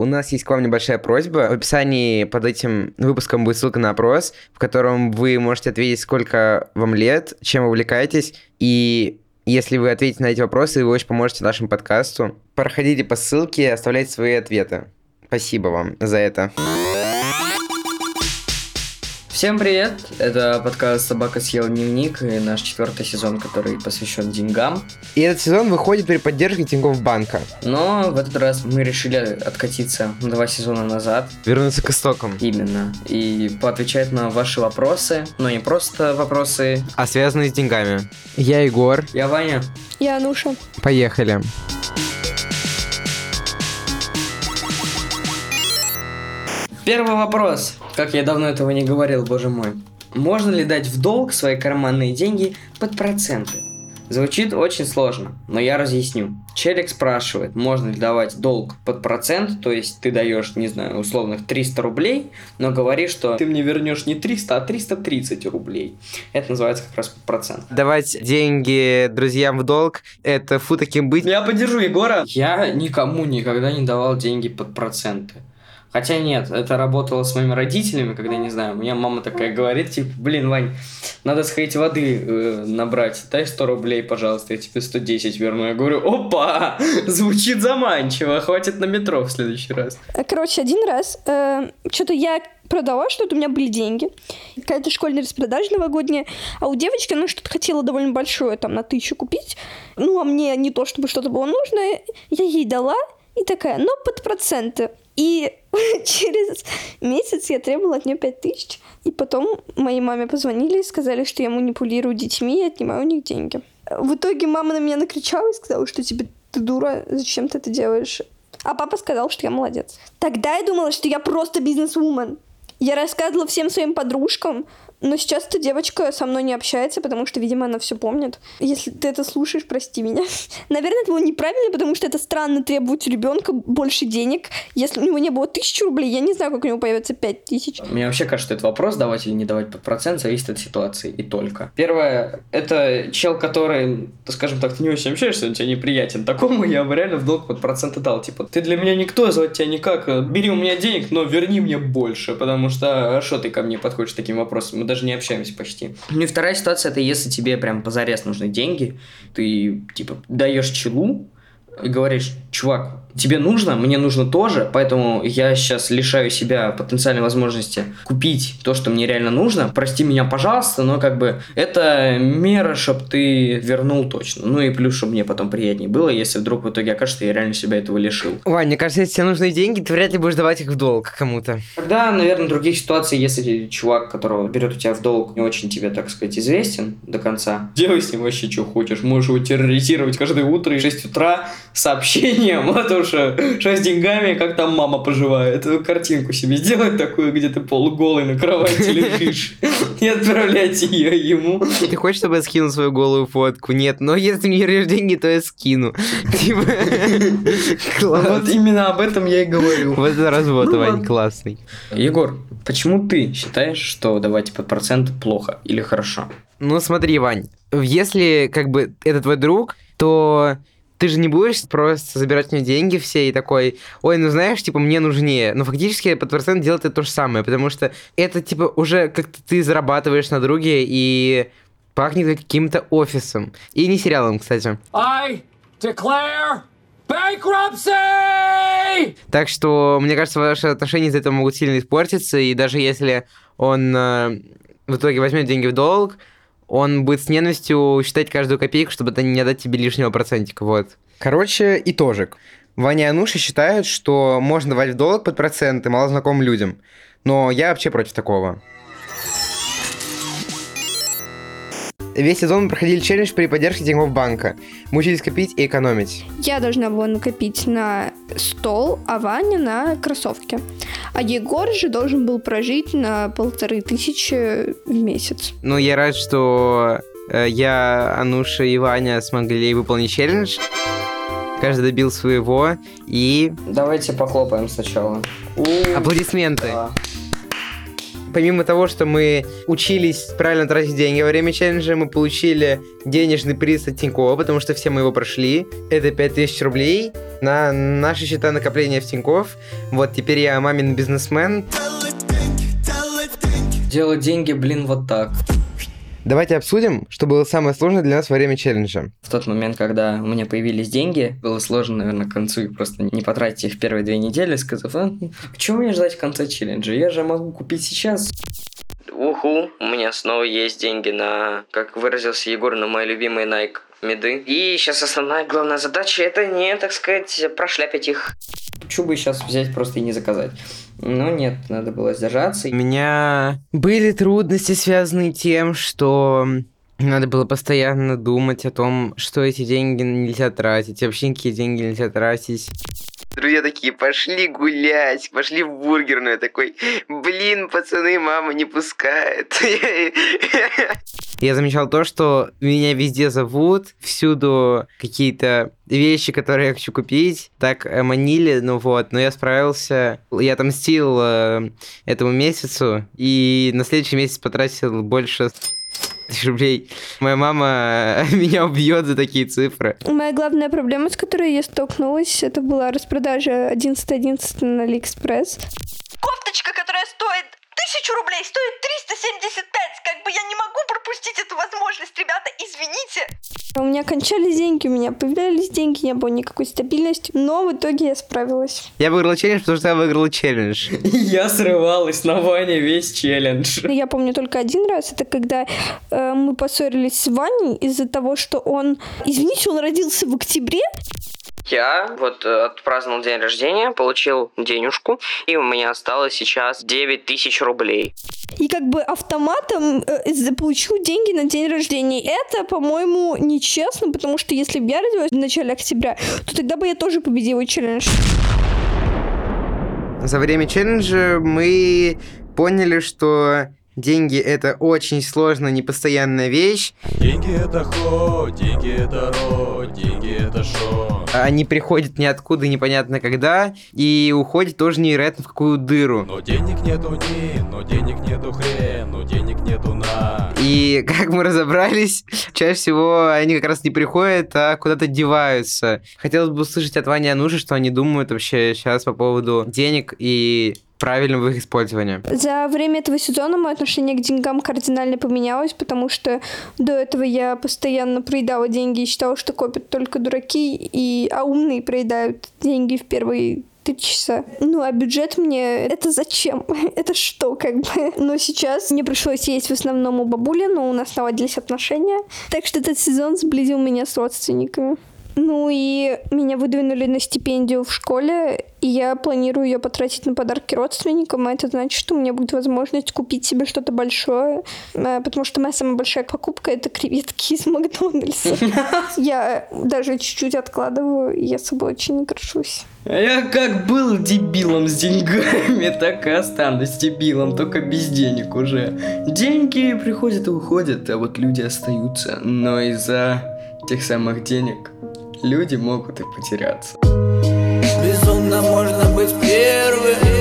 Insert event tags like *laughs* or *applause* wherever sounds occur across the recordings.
У нас есть к вам небольшая просьба. В описании под этим выпуском будет ссылка на опрос, в котором вы можете ответить, сколько вам лет, чем вы увлекаетесь, и если вы ответите на эти вопросы, вы очень поможете нашему подкасту. Проходите по ссылке, оставляйте свои ответы. Спасибо вам за это. Всем привет! Это подкаст «Собака съела дневник» и наш четвертый сезон, который посвящен деньгам. И этот сезон выходит при поддержке Тинькофф Банка. Но в этот раз мы решили откатиться два сезона назад. Вернуться к истокам. Именно. И поотвечать на ваши вопросы, но не просто вопросы. А связанные с деньгами. Я Егор. Я Ваня. Я Ануша. Поехали. Первый вопрос. Как я давно этого не говорил, боже мой. Можно ли дать в долг свои карманные деньги под проценты? Звучит очень сложно, но я разъясню. Челик спрашивает, можно ли давать долг под процент, то есть ты даешь, не знаю, условных 300 рублей, но говоришь, что ты мне вернешь не 300, а 330 рублей. Это называется как раз процент. Давать деньги друзьям в долг, это фу таким быть. Я поддержу Егора. Я никому никогда не давал деньги под проценты. Хотя нет, это работало с моими родителями, когда, не знаю, у меня мама такая говорит, типа, блин, Вань, надо сходить воды э, набрать, дай 100 рублей, пожалуйста, я тебе 110 верну. Я говорю, опа, *laughs* звучит заманчиво, хватит на метро в следующий раз. Короче, один раз, э, что-то я продала что-то, у меня были деньги. Какая-то школьная распродажа новогодняя. А у девочки она что-то хотела довольно большое, там, на тысячу купить. Ну, а мне не то, чтобы что-то было нужно. Я ей дала, и такая, ну, под проценты. И *laughs* через месяц я требовала от нее 5 тысяч. И потом моей маме позвонили и сказали, что я манипулирую детьми и отнимаю у них деньги. В итоге мама на меня накричала и сказала, что тебе ты дура, зачем ты это делаешь? А папа сказал, что я молодец. Тогда я думала, что я просто бизнес-вумен. Я рассказывала всем своим подружкам, но сейчас эта девочка со мной не общается, потому что, видимо, она все помнит. Если ты это слушаешь, прости меня. *laughs* Наверное, это было неправильно, потому что это странно требовать у ребенка больше денег. Если у него не было тысячи рублей, я не знаю, как у него появится пять тысяч. Мне вообще кажется, что этот вопрос, давать или не давать под процент, зависит от ситуации и только. Первое, это чел, который, скажем так, ты не очень общаешься, он тебе неприятен. Такому я бы реально в долг под проценты дал. Типа, ты для меня никто, звать тебя никак, бери у меня денег, но верни мне больше, потому что, а что ты ко мне подходишь таким вопросом? Даже не общаемся почти. Ну и вторая ситуация, это если тебе прям позарез нужны деньги, ты, типа, даешь челу и говоришь, чувак, тебе нужно, мне нужно тоже, поэтому я сейчас лишаю себя потенциальной возможности купить то, что мне реально нужно. Прости меня, пожалуйста, но как бы это мера, чтобы ты вернул точно. Ну и плюс, чтобы мне потом приятнее было, если вдруг в итоге окажется, я реально себя этого лишил. Вань, мне кажется, если тебе нужны деньги, ты вряд ли будешь давать их в долг кому-то. Тогда, наверное, в других ситуациях, если чувак, которого берет у тебя в долг, не очень тебе, так сказать, известен до конца, *laughs* делай с ним вообще что хочешь. Можешь его терроризировать каждое утро и 6 утра сообщением о том, что, что с деньгами, как там мама поживает. Картинку себе сделать такую, где ты полуголый на кровати лежишь, и отправлять ее ему. Ты хочешь, чтобы я скинул свою голую фотку? Нет, но если мне режь деньги, то я скину. Типа, вот именно об этом я и говорю. Вот это развод, ну Вань, классный. Егор, почему ты считаешь, что давать под процент плохо или хорошо? Ну смотри, Вань, если как бы это твой друг, то ты же не будешь просто забирать у него деньги все и такой, ой, ну знаешь, типа, мне нужнее. Но фактически под процент делать это то же самое, потому что это, типа, уже как-то ты зарабатываешь на друге и пахнет каким-то офисом. И не сериалом, кстати. I declare bankruptcy! Так что, мне кажется, ваши отношения из-за этого могут сильно испортиться, и даже если он э, в итоге возьмет деньги в долг, он будет с ненавистью считать каждую копейку, чтобы это не дать тебе лишнего процентика, вот. Короче, итожик. Ваня и Ануша считают, что можно давать в долг под проценты малознакомым людям. Но я вообще против такого. Весь сезон мы проходили челлендж при поддержке Тинькофф банка. Мы учились копить и экономить. Я должна была накопить на стол, а Ваня на кроссовки. А Егор же должен был прожить на полторы тысячи в месяц. Ну, я рад, что э, я, Ануша и Ваня смогли выполнить челлендж. Каждый добил своего и... Давайте похлопаем сначала. Аплодисменты. Да. Помимо того, что мы учились правильно тратить деньги во время челленджа, мы получили денежный приз от Тинькова, потому что все мы его прошли. Это 5000 рублей на наши счета накопления в Тиньков. Вот теперь я мамин бизнесмен. Делать деньги, блин, вот так. Давайте обсудим, что было самое сложное для нас во время челленджа. В тот момент, когда у меня появились деньги, было сложно, наверное, к концу их просто не потратить их первые две недели, сказав, а, чего мне ждать конца челленджа? Я же могу купить сейчас. Уху, у меня снова есть деньги на, как выразился Егор, на мои любимые Nike меды. И сейчас основная главная задача это не, так сказать, прошляпить их. Чего бы сейчас взять просто и не заказать. Но нет, надо было сдержаться. У меня были трудности, связанные тем, что надо было постоянно думать о том, что эти деньги нельзя тратить, вообще никакие деньги нельзя тратить. Друзья такие, пошли гулять, пошли в бургерную. Такой, блин, пацаны, мама не пускает. *laughs* Я замечал то, что меня везде зовут, всюду какие-то вещи, которые я хочу купить, так манили, ну вот, но я справился, я отомстил э, этому месяцу, и на следующий месяц потратил больше тысяч рублей. Моя мама *laughs* меня убьет за такие цифры. Моя главная проблема, с которой я столкнулась, это была распродажа 11.11 на Алиэкспресс. Кофточка, которая стоит тысячу рублей, стоит 375. Как бы я не могу пропустить эту возможность, ребята, извините. У меня кончались деньги, у меня появлялись деньги, не было никакой стабильности, но в итоге я справилась. Я выиграла челлендж, потому что я выиграла челлендж. *laughs* Я срывалась на Ване весь челлендж. Я помню только один раз, это когда э, мы поссорились с Ваней из-за того, что он, извините, он родился в октябре, я вот э, отпраздновал день рождения, получил денежку, и у меня осталось сейчас 9 тысяч рублей. И как бы автоматом э, получил деньги на день рождения. Это, по-моему, нечестно, потому что если бы я родилась в начале октября, то тогда бы я тоже победила челлендж. За время челленджа мы поняли, что Деньги это очень сложная, непостоянная вещь. Деньги это хо, деньги это ро, деньги это шо. Они приходят ниоткуда, непонятно когда, и уходят тоже невероятно в какую дыру. Но денег нету ни, но денег нету хрен, но денег нету на. И *laughs* как мы разобрались, чаще всего они как раз не приходят, а куда-то деваются. Хотелось бы услышать от Вани Ануши, что они думают вообще сейчас по поводу денег и правильного их использования. За время этого сезона мое отношение к деньгам кардинально поменялось, потому что до этого я постоянно проедала деньги и считала, что копят только дураки, и, а умные проедают деньги в первые три часа. Ну, а бюджет мне... Это зачем? *laughs* это что, как бы? Но сейчас мне пришлось есть в основном у бабули, но у нас наладились отношения. Так что этот сезон сблизил меня с родственниками. Ну и меня выдвинули на стипендию в школе, и я планирую ее потратить на подарки родственникам, а это значит, что у меня будет возможность купить себе что-то большое, а, потому что моя самая большая покупка — это креветки из Макдональдса. *laughs* Я даже чуть-чуть откладываю, и я собой очень не горжусь. А я как был дебилом с деньгами, *laughs* так и останусь дебилом, только без денег уже. Деньги приходят и уходят, а вот люди остаются. Но из-за тех самых денег люди могут и потеряться. Безумно можно быть первым.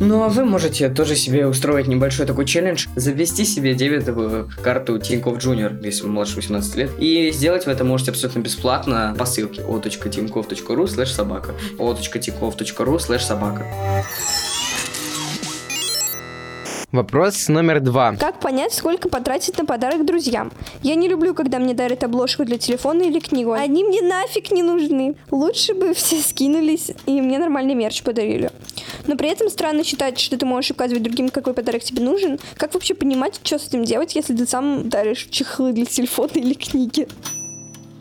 Ну а вы можете тоже себе устроить небольшой такой челлендж, завести себе дебетовую карту Тинькофф Junior, если вы младше 18 лет, и сделать вы это можете абсолютно бесплатно по ссылке o.tinkoff.ru слэш собака o.tinkoff.ru слэш собака. Вопрос номер два. Как понять, сколько потратить на подарок друзьям? Я не люблю, когда мне дарят обложку для телефона или книгу. Они мне нафиг не нужны. Лучше бы все скинулись и мне нормальный мерч подарили. Но при этом странно считать, что ты можешь указывать другим, какой подарок тебе нужен. Как вообще понимать, что с этим делать, если ты сам даришь чехлы для телефона или книги?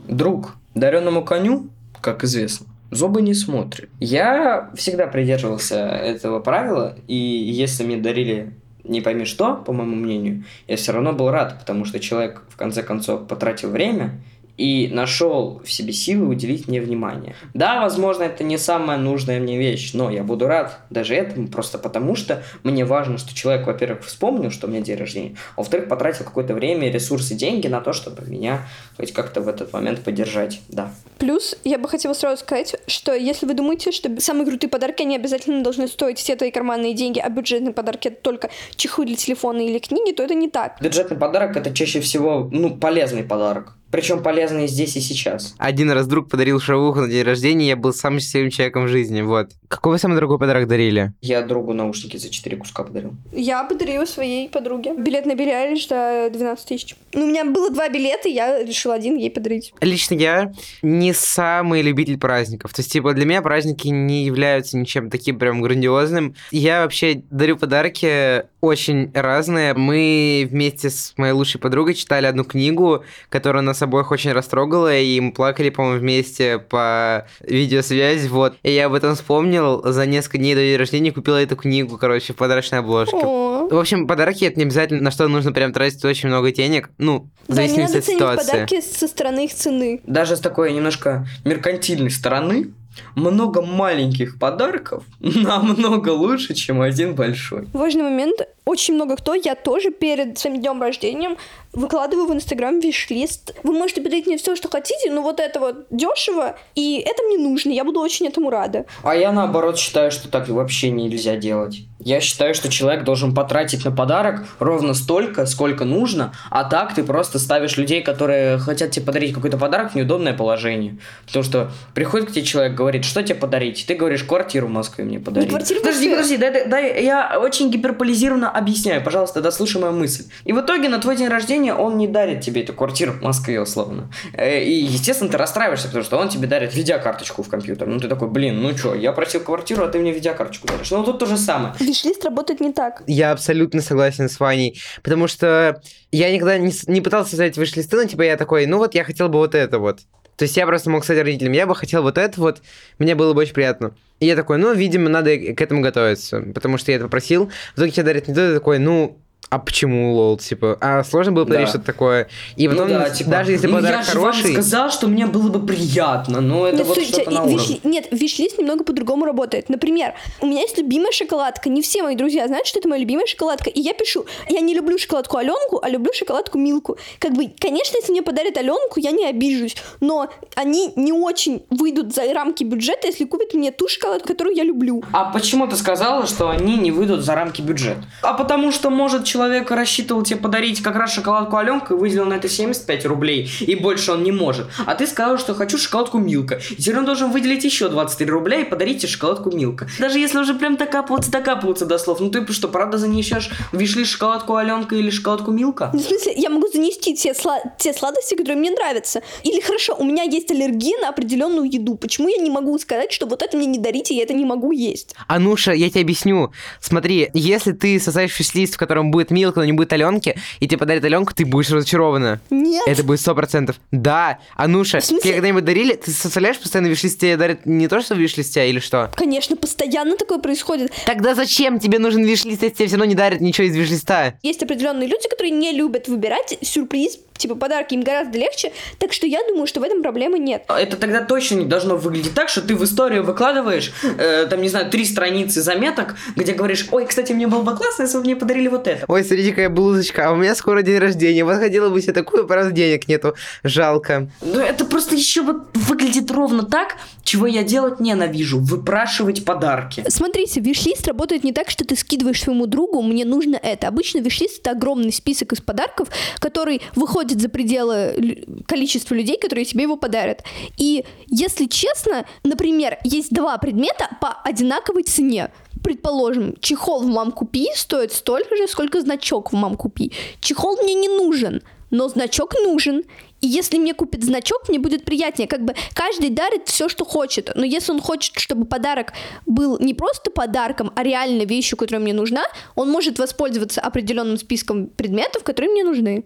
Друг, дареному коню, как известно, зубы не смотрит. Я всегда придерживался этого правила, и если мне дарили не пойми что, по моему мнению, я все равно был рад, потому что человек в конце концов потратил время и нашел в себе силы уделить мне внимание. Да, возможно, это не самая нужная мне вещь, но я буду рад даже этому, просто потому что мне важно, что человек, во-первых, вспомнил, что у меня день рождения, а во-вторых, потратил какое-то время, ресурсы, деньги на то, чтобы меня хоть как-то в этот момент поддержать. Да. Плюс я бы хотела сразу сказать, что если вы думаете, что самые крутые подарки, они обязательно должны стоить все твои карманные деньги, а бюджетные подарки это только чехлы для телефона или книги, то это не так. Бюджетный подарок это чаще всего ну, полезный подарок. Причем полезный здесь и сейчас. Один раз друг подарил шавуху на день рождения, я был самым счастливым человеком в жизни, вот. Какой вы самый дорогой подарок дарили? Я другу наушники за 4 куска подарил. Я подарила своей подруге билет на Билли Айлиш за 12 тысяч. Ну, у меня было два билета, я решила один ей подарить. Лично я не самый любитель праздников. То есть, типа, для меня праздники не являются ничем таким прям грандиозным. Я вообще дарю подарки очень разные. Мы вместе с моей лучшей подругой читали одну книгу, которая нас обоих очень растрогала, и мы плакали, по-моему, вместе по видеосвязи, вот. И я об этом вспомнил, за несколько дней до дня рождения купила эту книгу, короче, в подарочной обложке. О. В общем, подарки это не обязательно, на что нужно прям тратить очень много денег. Ну, в Да, зависимости надо от ценить ситуации. подарки со стороны их цены. Даже с такой немножко меркантильной стороны, много маленьких подарков *laughs* намного лучше, чем один большой. Важный момент. Очень много кто, я тоже перед своим днем рождения выкладываю в Инстаграм виш-лист. Вы можете подарить мне все, что хотите, но вот это вот дешево, и это мне нужно, я буду очень этому рада. А я наоборот считаю, что так вообще нельзя делать. Я считаю, что человек должен потратить на подарок ровно столько, сколько нужно, а так ты просто ставишь людей, которые хотят тебе подарить какой-то подарок в неудобное положение. Потому что приходит к тебе человек, говорит, что тебе подарить? Ты говоришь, квартиру в Москве мне подарить. Квартиру подожди, подожди, дай- дай, я очень гиперполизированно объясняю, пожалуйста, дослушай мою мысль. И в итоге на твой день рождения он не дарит тебе эту квартиру в Москве, условно. Э, И, естественно, ты расстраиваешься, потому что он тебе дарит видеокарточку в компьютер. Ну, ты такой, блин, ну что, я просил квартиру, а ты мне видеокарточку даришь. Ну, тут то же самое. Виш-лист работает не так. Я абсолютно согласен с Ваней, потому что я никогда не, не пытался создать виш-листы, но типа я такой, ну вот я хотел бы вот это вот. То есть я просто мог сказать родителям, я бы хотел вот это вот, мне было бы очень приятно. И я такой, ну, видимо, надо к этому готовиться, потому что я это попросил. В итоге тебе дарят не то, ты такой, ну, а почему, лол, типа, а сложно было подарить Да. что-то такое. И потом, ну, да, типа, даже если подарок я же вам хороший, сказал, что мне было бы приятно, но это Ну, вот слушайте, что-то на уровне. виш- Нет, виш-лист немного по-другому работает. Например, у меня есть любимая шоколадка. Не все мои друзья знают, что это моя любимая шоколадка. И я пишу, я не люблю шоколадку Аленку, а люблю шоколадку Милку. Как бы, конечно, если мне подарят Аленку, я не обижусь. Но они не очень выйдут за рамки бюджета, если купят мне ту шоколадку, которую я люблю. А почему ты сказала, что они не выйдут за рамки бюджета? А потому что, может, человек рассчитывал тебе подарить как раз шоколадку Аленка и выделил на это 75 рублей, и больше он не может. А ты сказал, что хочу шоколадку Милка. И теперь он должен выделить еще 23 рубля и подарить тебе шоколадку Милка. Даже если уже прям докапываться, докапываться до слов, ну ты что, правда занесешь вишли шоколадку Аленка или шоколадку Милка? Ну, в смысле, я могу занести те, сла- те сладости, которые мне нравятся. Или хорошо, у меня есть аллергия на определенную еду. Почему я не могу сказать, что вот это мне не дарите, я это не могу есть? Ануша, я тебе объясню. Смотри, если ты создаешь лист, в котором будет Милка, но не будет Аленки, и тебе подарят Аленку, ты будешь разочарована. Нет. Это будет сто процентов. Да, Ануша, тебе когда-нибудь дарили? Ты составляешь постоянно виш-лист, тебе дарят не то, что виш-лист или что? Конечно, постоянно такое происходит. Тогда зачем тебе нужен виш-лист, если тебе все равно не дарят ничего из виш-листа? Есть определенные люди, которые не любят выбирать сюрприз, типа подарки им гораздо легче, так что я думаю, что в этом проблемы нет. Это тогда точно не должно выглядеть так, что ты в историю выкладываешь, э, там, не знаю, три страницы заметок, где говоришь, ой, кстати, мне было бы классно, если бы мне подарили вот это. Ой, смотрите, какая блузочка, а у меня скоро день рождения. Вот хотела бы себе такую, правда, денег нету. Жалко. Ну, это просто еще вот выглядит ровно так, чего я делать ненавижу, выпрашивать подарки. Смотрите, виш-лист работает не так, что ты скидываешь своему другу, мне нужно это. Обычно виш-лист это огромный список из подарков, который выходит за пределы количества людей, которые тебе его подарят. И если честно, например, есть два предмета по одинаковой цене. Предположим, чехол в мам купи стоит столько же, сколько значок в мам купи. Чехол мне не нужен, но значок нужен. И если мне купит значок, мне будет приятнее. Как бы каждый дарит все, что хочет. Но если он хочет, чтобы подарок был не просто подарком, а реально вещью, которая мне нужна, он может воспользоваться определенным списком предметов, которые мне нужны.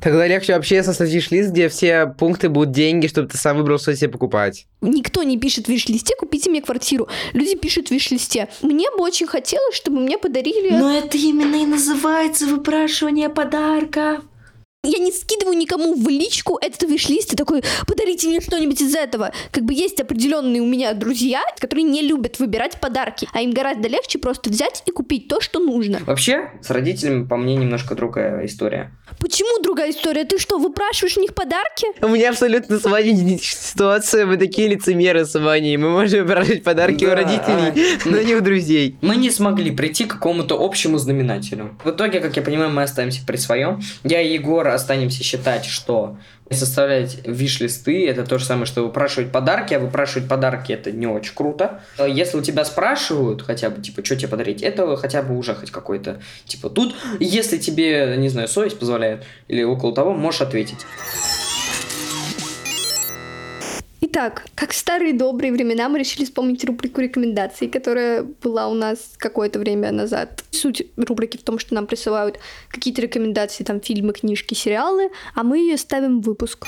Тогда легче вообще составить виш-лист, где все пункты будут деньги, чтобы ты сам выбрал, что себе покупать. Никто не пишет в виш-листе «купите мне квартиру». Люди пишут в виш-листе «мне бы очень хотелось, чтобы мне подарили...» Но это именно и называется выпрашивание подарков. Я не скидываю никому в личку этот виш-лист и такой, подарите мне что-нибудь из этого. Как бы есть определенные у меня друзья, которые не любят выбирать подарки, а им гораздо легче просто взять и купить то, что нужно. Вообще, с родителями, по мне, немножко другая история. Почему другая история? Ты что, выпрашиваешь у них подарки? У меня абсолютно с Ваней ситуация. Мы такие лицемеры с Ваней. Мы можем брать подарки Да. у родителей, но не у друзей. Мы не смогли прийти к какому-то общему знаменателю. В итоге, как я понимаю, мы останемся при своем. Я и Егор останемся считать, что составлять виш-листы это то же самое, что выпрашивать подарки, а выпрашивать подарки это не очень круто. А Если у тебя спрашивают хотя бы, типа, что тебе подарить, это хотя бы уже хоть какой-то, типа, тут, если тебе, не знаю, совесть позволяет или около того, можешь ответить. Итак, как в старые добрые времена мы решили вспомнить рубрику рекомендаций, которая была у нас какое-то время назад. Суть рубрики в том, что нам присылают какие-то рекомендации, там фильмы, книжки, сериалы, а мы ее ставим в выпуск.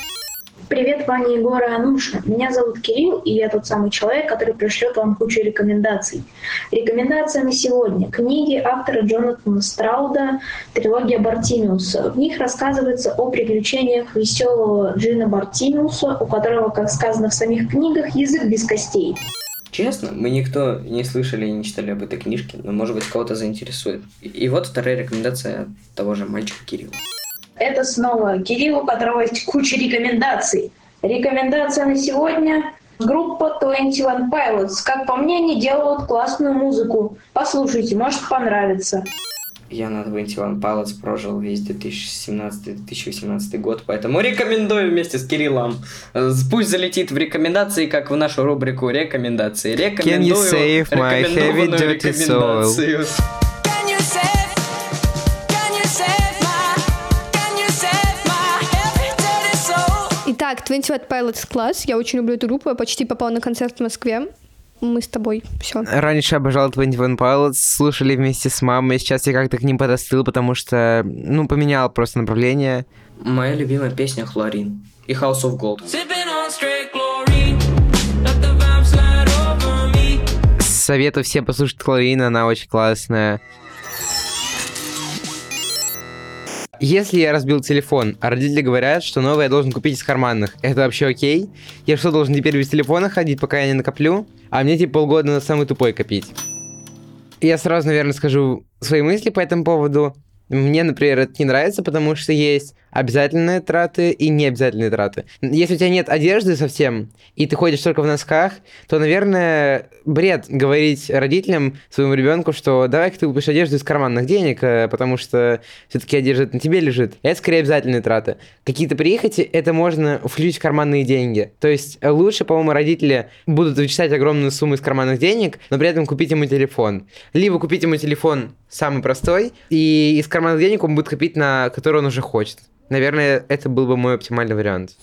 Привет, Ваня, Егор и Ануша. Меня зовут Кирилл, и я тот самый человек, который пришлет вам кучу рекомендаций. Рекомендация на сегодня. Книги автора Джонатана Страуда «Трилогия Бартимиуса». В них рассказывается о приключениях веселого Джина Бартимиуса, у которого, как сказано в самих книгах, язык без костей. Честно, мы никто не слышали и не читали об этой книжке, но, может быть, кого-то заинтересует. И вот вторая рекомендация от того же мальчика Кирилла. Это снова Кирилл, у которого есть куча рекомендаций. Рекомендация на сегодня. Группа 21 Pilots. Как по мне, они делают классную музыку. Послушайте, может понравится. Я на 21 Pilots прожил весь 2017-2018 год, поэтому рекомендую вместе с Кириллом. Пусть залетит в рекомендации, как в нашу рубрику рекомендации. Рекомендую save my heavy dirty soul? Итак, 21 Pilots класс. Я очень люблю эту группу. Я почти попала на концерт в Москве. Мы с тобой. Все. Раньше обожал 21 Pilots, слушали вместе с мамой. Сейчас я как-то к ним подостыл, потому что, ну, поменял просто направление. Моя любимая песня Хлорин и House of Gold. Советую всем послушать Кларин, она очень классная. Если я разбил телефон, а родители говорят, что новый я должен купить из карманных, это вообще окей? Я что, должен теперь без телефона ходить, пока я не накоплю? А мне типа полгода на самый тупой копить. Я сразу, наверное, скажу свои мысли по этому поводу. Мне, например, это не нравится, потому что есть обязательные траты и необязательные траты. Если у тебя нет одежды совсем, и ты ходишь только в носках, то, наверное, бред говорить родителям, своему ребенку, что давай-ка ты купишь одежду из карманных денег, э, потому что все-таки одежда на тебе лежит. Это скорее обязательные траты. Какие-то прихоти, это можно включить в карманные деньги. То есть лучше, по-моему, родители будут вычислять огромную сумму из карманных денег, но при этом купить ему телефон. Либо купить ему телефон самый простой, и из карманных денег он будет копить на который он уже хочет. Наверное, это был бы мой оптимальный вариант.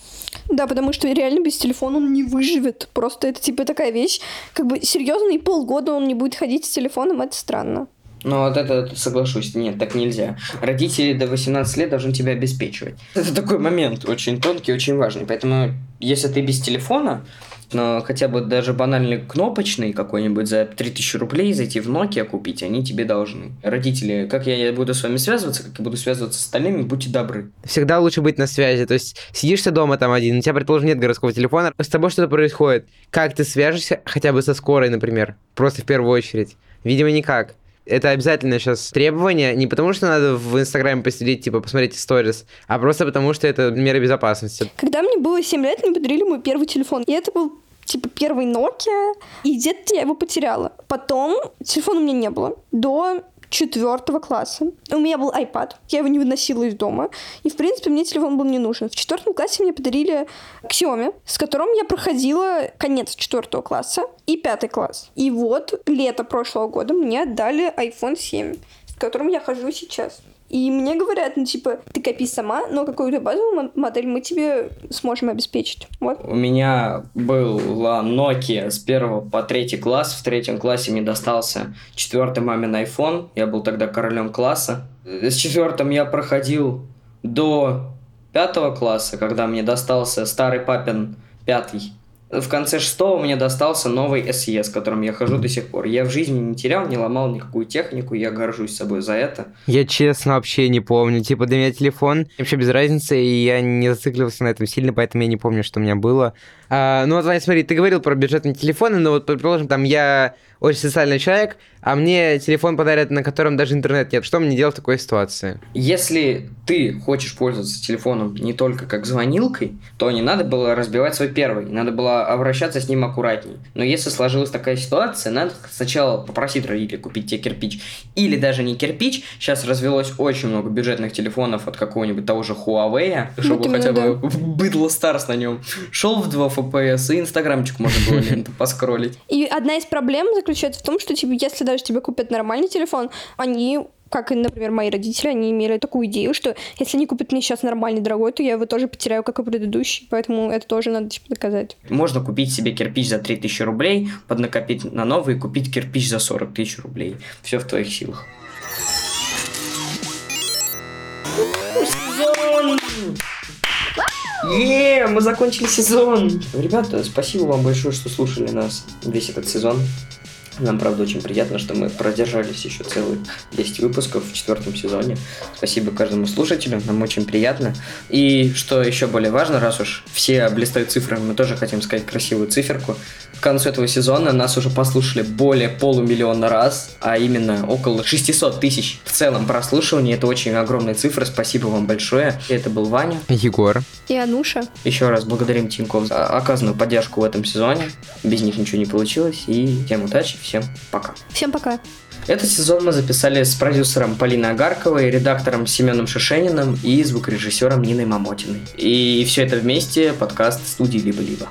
Да, потому что реально без телефона он не выживет. Просто это типа такая вещь. Как бы серьезно, и полгода он не будет ходить с телефоном, это странно. Ну, вот это соглашусь. Нет, так нельзя. Родители до 18 лет должны тебя обеспечивать. Это такой момент очень тонкий, очень важный. Поэтому, если ты без телефона, но хотя бы даже банальный кнопочный какой-нибудь за 3000 рублей зайти в Nokia купить, они тебе должны. Родители, как я буду с вами связываться, как я буду связываться с остальными, будьте добры. Всегда лучше быть на связи. То есть сидишь ты дома там один, у тебя, предположим, нет городского телефона, с тобой что-то происходит. Как ты свяжешься хотя бы со скорой, например? Просто в первую очередь. Видимо, никак. Это обязательно сейчас требование, не потому что надо в Инстаграме посидеть, типа, посмотреть сторис, а просто потому что это меры безопасности. Когда мне было 7 лет, мне подарили мой первый телефон. И это был типа первый Nokia, и где-то я его потеряла. Потом телефона у меня не было. До четвертого класса. У меня был iPad, я его не выносила из дома, и, в принципе, мне телефон был не нужен. В четвертом классе мне подарили Xiaomi, с которым я проходила конец четвертого класса и пятый класс. И вот лето прошлого года мне отдали iPhone 7, с которым я хожу сейчас. И мне говорят, ну, типа, ты копи сама, но какую-то базовую мо- модель мы тебе сможем обеспечить. Вот. У меня была Nokia с первого по третий класс. В третьем классе мне достался четвертый мамин iPhone. Я был тогда королем класса. С четвертым я проходил до пятого класса, когда мне достался старый папин пятый В конце шестого мне достался новый SE, с которым я хожу до сих пор. Я в жизни не терял, не ломал никакую технику, я горжусь собой за это. Я честно вообще не помню. Типа, для меня телефон вообще без разницы, и я не зацикливался на этом сильно, поэтому я не помню, что у меня было. А, ну вот, Ваня, смотри, ты говорил про бюджетные телефоны, но вот, предположим, там я очень социальный человек, а мне телефон подарят, на котором даже интернет нет. Что мне делать в такой ситуации? Если ты хочешь пользоваться телефоном не только как звонилкой, то не надо было разбивать свой первый, надо было обращаться с ним аккуратней. Но если сложилась такая ситуация, надо сначала попросить родителей купить тебе кирпич. Или даже не кирпич, сейчас развелось очень много бюджетных телефонов от какого-нибудь того же Huawei, чтобы именно, хотя бы быдло старс на нем шел в 2 FPS, и инстаграмчик можно было ленту *laughs* поскролить. И одна из проблем заключается в том, что, типа, если даже тебе купят нормальный телефон, они как и, например, мои родители, они имели такую идею, что если они купят мне сейчас нормальный дорогой, то я его тоже потеряю, как и предыдущий, поэтому это тоже надо, типа, доказать. Можно купить себе кирпич за 3000 рублей, поднакопить на новый и купить кирпич за 40 тысяч рублей. Все в твоих силах. Сезон! Е, мы закончили сезон! Ребята, спасибо вам большое, что слушали нас весь этот сезон. Нам, правда, очень приятно, что мы продержались еще целых 10 выпусков в четвертом сезоне. Спасибо каждому слушателю, нам очень приятно. И что еще более важно, раз уж все блистают цифрами, мы тоже хотим сказать красивую циферку. К концу этого сезона нас уже послушали более полумиллиона раз, а именно около 600 тысяч в целом прослушиваний. Это очень огромная цифра, спасибо вам большое. Это был Ваня. Егор. И Ануша. Еще раз благодарим Тинькофф за оказанную поддержку в этом сезоне. Без них ничего не получилось. И всем удачи, всем пока. Всем пока. Этот сезон мы записали с продюсером Полиной Агарковой, редактором Семеном Шишениным и звукорежиссером Ниной Мамотиной. И все это вместе подкаст студии «Либо-либо».